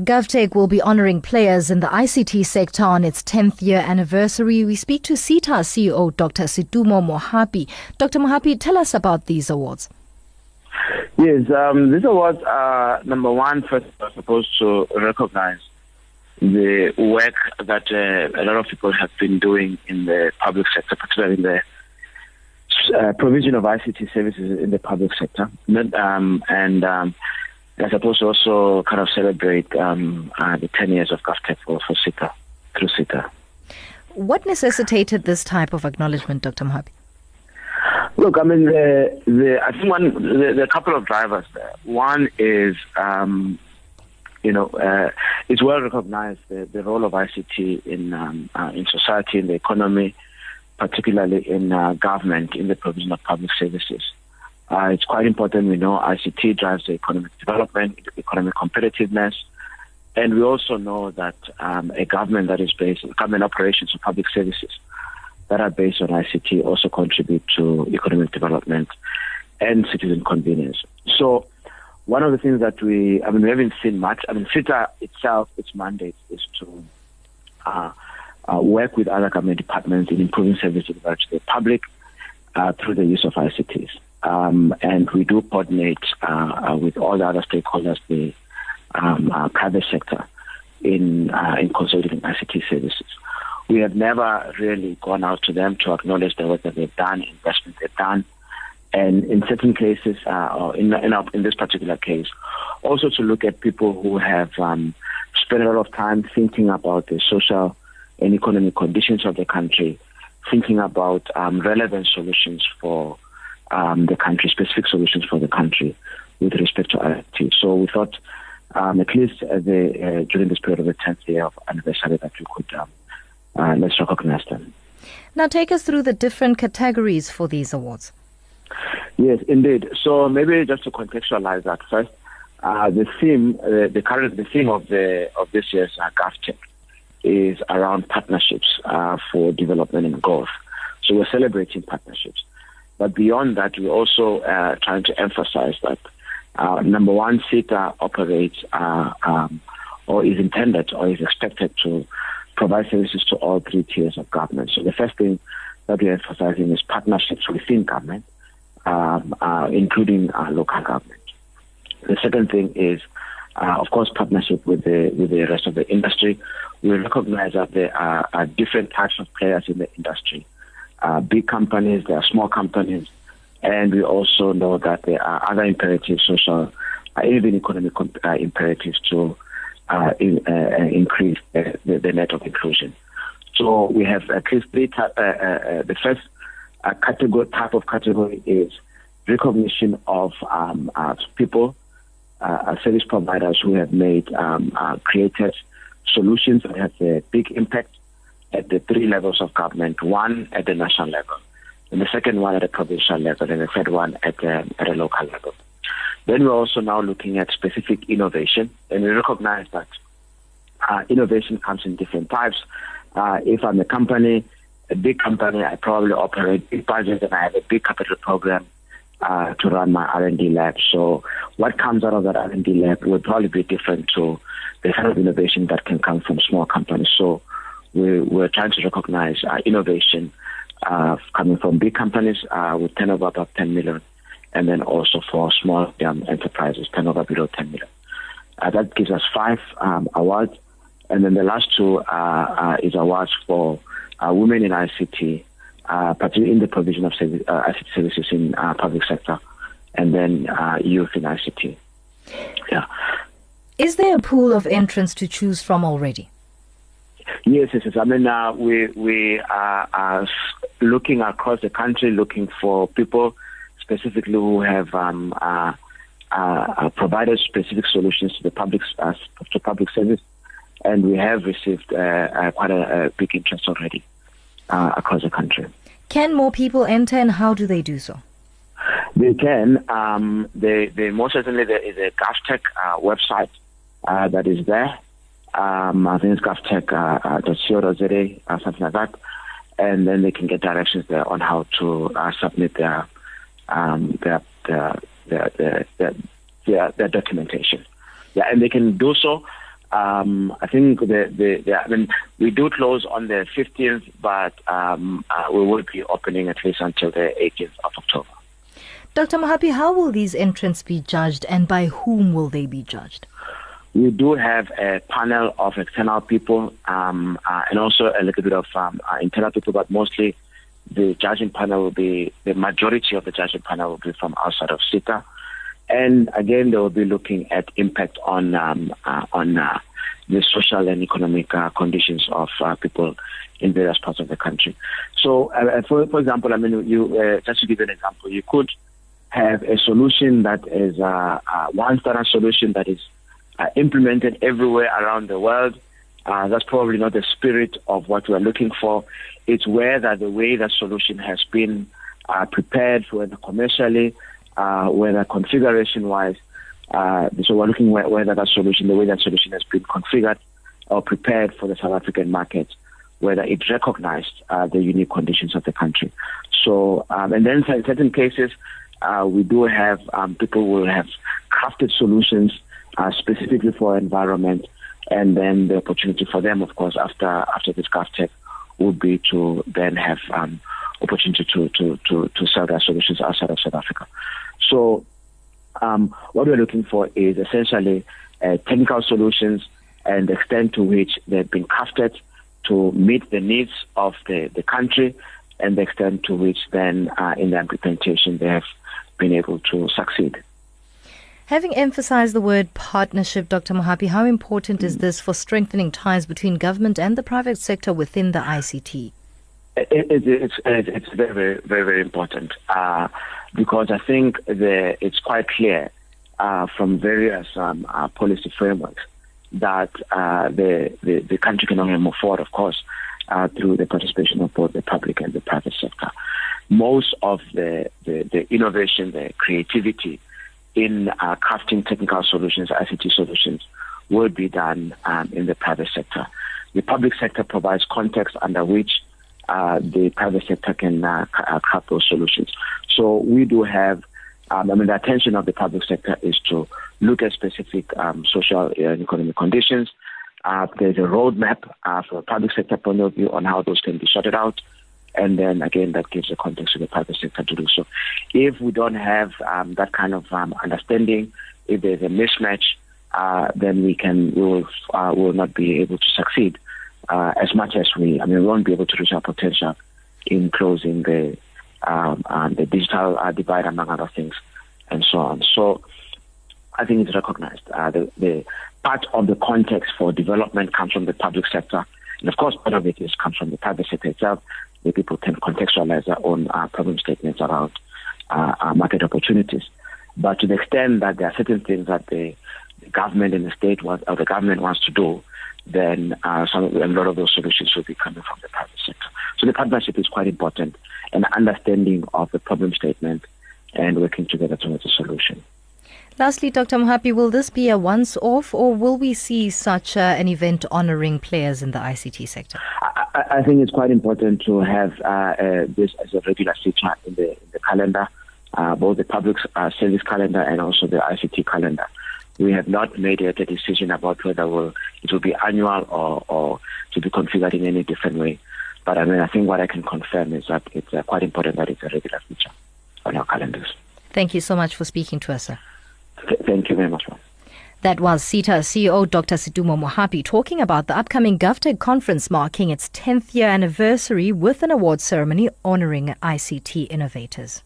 GovTech will be honoring players in the ICT sector on its 10th year anniversary. We speak to SITA CEO Dr. Setumo Mohapi. Dr. Mohapi, tell us about these awards. Yes, um, these awards are number one, first, are supposed to recognize the work that uh, a lot of people have been doing in the public sector, particularly in the uh, provision of ICT services in the public sector. Um, and um, they're supposed to also kind of celebrate um, uh, the 10 years of GovTech for, for SITA, through SITA. What necessitated this type of acknowledgement, Dr. Mohapi? Look, I mean, the, the, I think one, the, the couple of drivers there. One is, um, you know, uh, it's well recognized the, the role of ICT in um, uh, in society, in the economy, particularly in uh, government, in the provision of public services. Uh, it's quite important. We know ICT drives the economic development, economic competitiveness, and we also know that um, a government that is based, on government operations or public services that are based on ICT also contribute to economic development and citizen convenience. So, one of the things that we, I mean, we haven't seen much. I mean, SITA itself, its mandate is to uh, uh, work with other government departments in improving services to the public uh, through the use of ICTs. Um, and we do coordinate uh, uh, with all the other stakeholders, the um, uh, private sector, in in consolidating ICT services. We have never really gone out to them to acknowledge the work that they've done, investment they've done, and in certain cases, uh, or in, in, our, in, this particular case, also to look at people who have um, spent a lot of time thinking about the social and economic conditions of the country, thinking about um, relevant solutions for um, the country, specific solutions for the country with respect to IT. So we thought, um, at least uh, the, uh, during this period of the 10th year of anniversary, that we could um, uh, let's recognize them. Now, take us through the different categories for these awards. Yes, indeed. So maybe just to contextualize that first, uh, the theme, uh, the current, the theme of the of this year's uh, GovTech is around partnerships uh, for development and growth. So we're celebrating partnerships, but beyond that, we're also uh, trying to emphasize that uh, number one, SITA operates uh, um, or is intended or is expected to provide services to all three tiers of government. So the first thing that we're emphasizing is partnerships within government, um, uh, including uh, local government. The second thing is, uh, of course, partnership with the with the rest of the industry. We recognize that there are, are different types of players in the industry. Uh, big companies, there are small companies, and we also know that there are other imperatives, social, uh, even economic uh, imperatives to uh, in, uh, uh, increase the, the, of inclusion. So we have at least three. Type, the first category type of category is recognition of um, people, service providers who have made um, created solutions that have a big impact at the three levels of government. One at the national level, and the second one at the provincial level, and the third one at the, at a local level. Then we're also now looking at specific innovation, and we recognize that uh, innovation comes in different types. Uh, if I'm a company, a big company, I probably operate big budgets and I have a big capital program uh, to run my R&D lab. So what comes out of that R&D lab will probably be different to the kind of innovation that can come from small companies. So we, we're trying to recognize uh, innovation uh, coming from big companies uh, with turnover above 10 million and then also for small um, enterprises, turnover below 10 million. Uh, that gives us five um, awards. And then the last two uh, uh, is awards for uh, women in ICT, particularly in the provision of service, ICT services in public sector, and then youth in ICT. Yeah. Is there a pool of entrants to choose from already? Yes, yes, yes. I mean, we we are looking across the country, looking for people specifically who have um, uh, uh, uh, provided specific solutions to the public uh, to public service, and we have received uh, uh, quite a, a, big interest already across the country. Can more people enter, and how do they do so? They can. Um, they, they most certainly there is a GovTech website that is there. Um, I think it's govtech.co.za, uh, something like that. And then they can get directions there on how to submit their um, their, their, their, their, their, their, documentation. Yeah, and they can do so Um, I think the, the, the, I mean, we do close on the 15th, but um, uh, we will be opening at least until the 18th of October. Dr. Mohapi, how will these entrants be judged and by whom will they be judged? We do have a panel of external people um, uh, and also a little bit of um, uh, internal people, but mostly the judging panel will be, the majority of the judging panel will be from outside of SITA. And again, they will be looking at impact on um, uh, on uh, the social and economic uh, conditions of uh, people in various parts of the country. So, for for example, I mean, you just to give an example, you could have a solution that is one standard solution that is implemented everywhere around the world. that's probably not the spirit of what we're looking for. It's whether the way that solution has been prepared, whether commercially uh, whether configuration-wise, uh, so we're looking whether that solution, the way that solution has been configured or prepared for the South African market, whether it recognized uh, the unique conditions of the country. So, um, and then in certain cases, uh, we do have um, people will have crafted solutions uh, specifically for environment, and then the opportunity for them, of course, after after this GovTech, would be to then have um, opportunity to, to, to, to sell their solutions outside of South Africa. So um, what we're looking for is essentially uh, technical solutions and the extent to which they've been crafted to meet the needs of the, the country and the extent to which then uh, in the implementation they have been able to succeed. Having emphasized the word partnership, Dr. Mohapi, how important is this for strengthening ties between government and the private sector within the ICT? It, it, it's, it's very, very, very important. Uh, because I think the, it's quite clear uh, from various um, uh, policy frameworks that uh, the, the, the country can only move forward, of course, uh, through the participation of both the public and the private sector. Most of the, the, the innovation, the creativity in uh, crafting technical solutions, ICT solutions, will be done um, in the private sector. The public sector provides context under which uh, the private sector can uh, uh, craft those solutions. So we do have, um, I mean, the attention of the public sector is to look at specific um, social and economic conditions. Uh, there's a roadmap uh, from a public sector point of view on how those can be sorted out. And then again, that gives a context to the private sector to do so. If we don't have um, that kind of um, understanding, if there's a mismatch, uh, then we can we will uh, will not be able to succeed uh, as much as we. I mean, we won't be able to reach our potential in closing the um, and the digital uh, divide, among other things, and so on. So I think it's recognized. Uh, the, the, part of the context for development comes from the public sector, and of course, part of it is comes from the private sector itself, where people can contextualize their own uh, problem statements around uh, uh, market opportunities. But to the extent that there are certain things that the, government and the state want, or the government wants to do, then uh, some, a lot of those solutions will be coming from the private sector. So the partnership is quite important an understanding of the problem statement and working together towards a solution. Lastly, Dr. Mohapi, will this be a once off or will we see such uh, an event honoring players in the ICT sector? I, I think it's quite important to have uh, uh, this as a regular feature in the, in the calendar, uh, both the public uh, service calendar and also the ICT calendar. We have not made yet a decision about whether we'll, it will be annual or, or to be configured in any different way. But I mean, I think what I can confirm is that it's uh, quite important that it's a regular feature on our calendars. Thank you so much for speaking to us, sir. Very much. That was SITA CEO Dr. Setumo Mohapi talking about the upcoming GovTech conference marking its 10th year anniversary with an award ceremony honoring ICT innovators.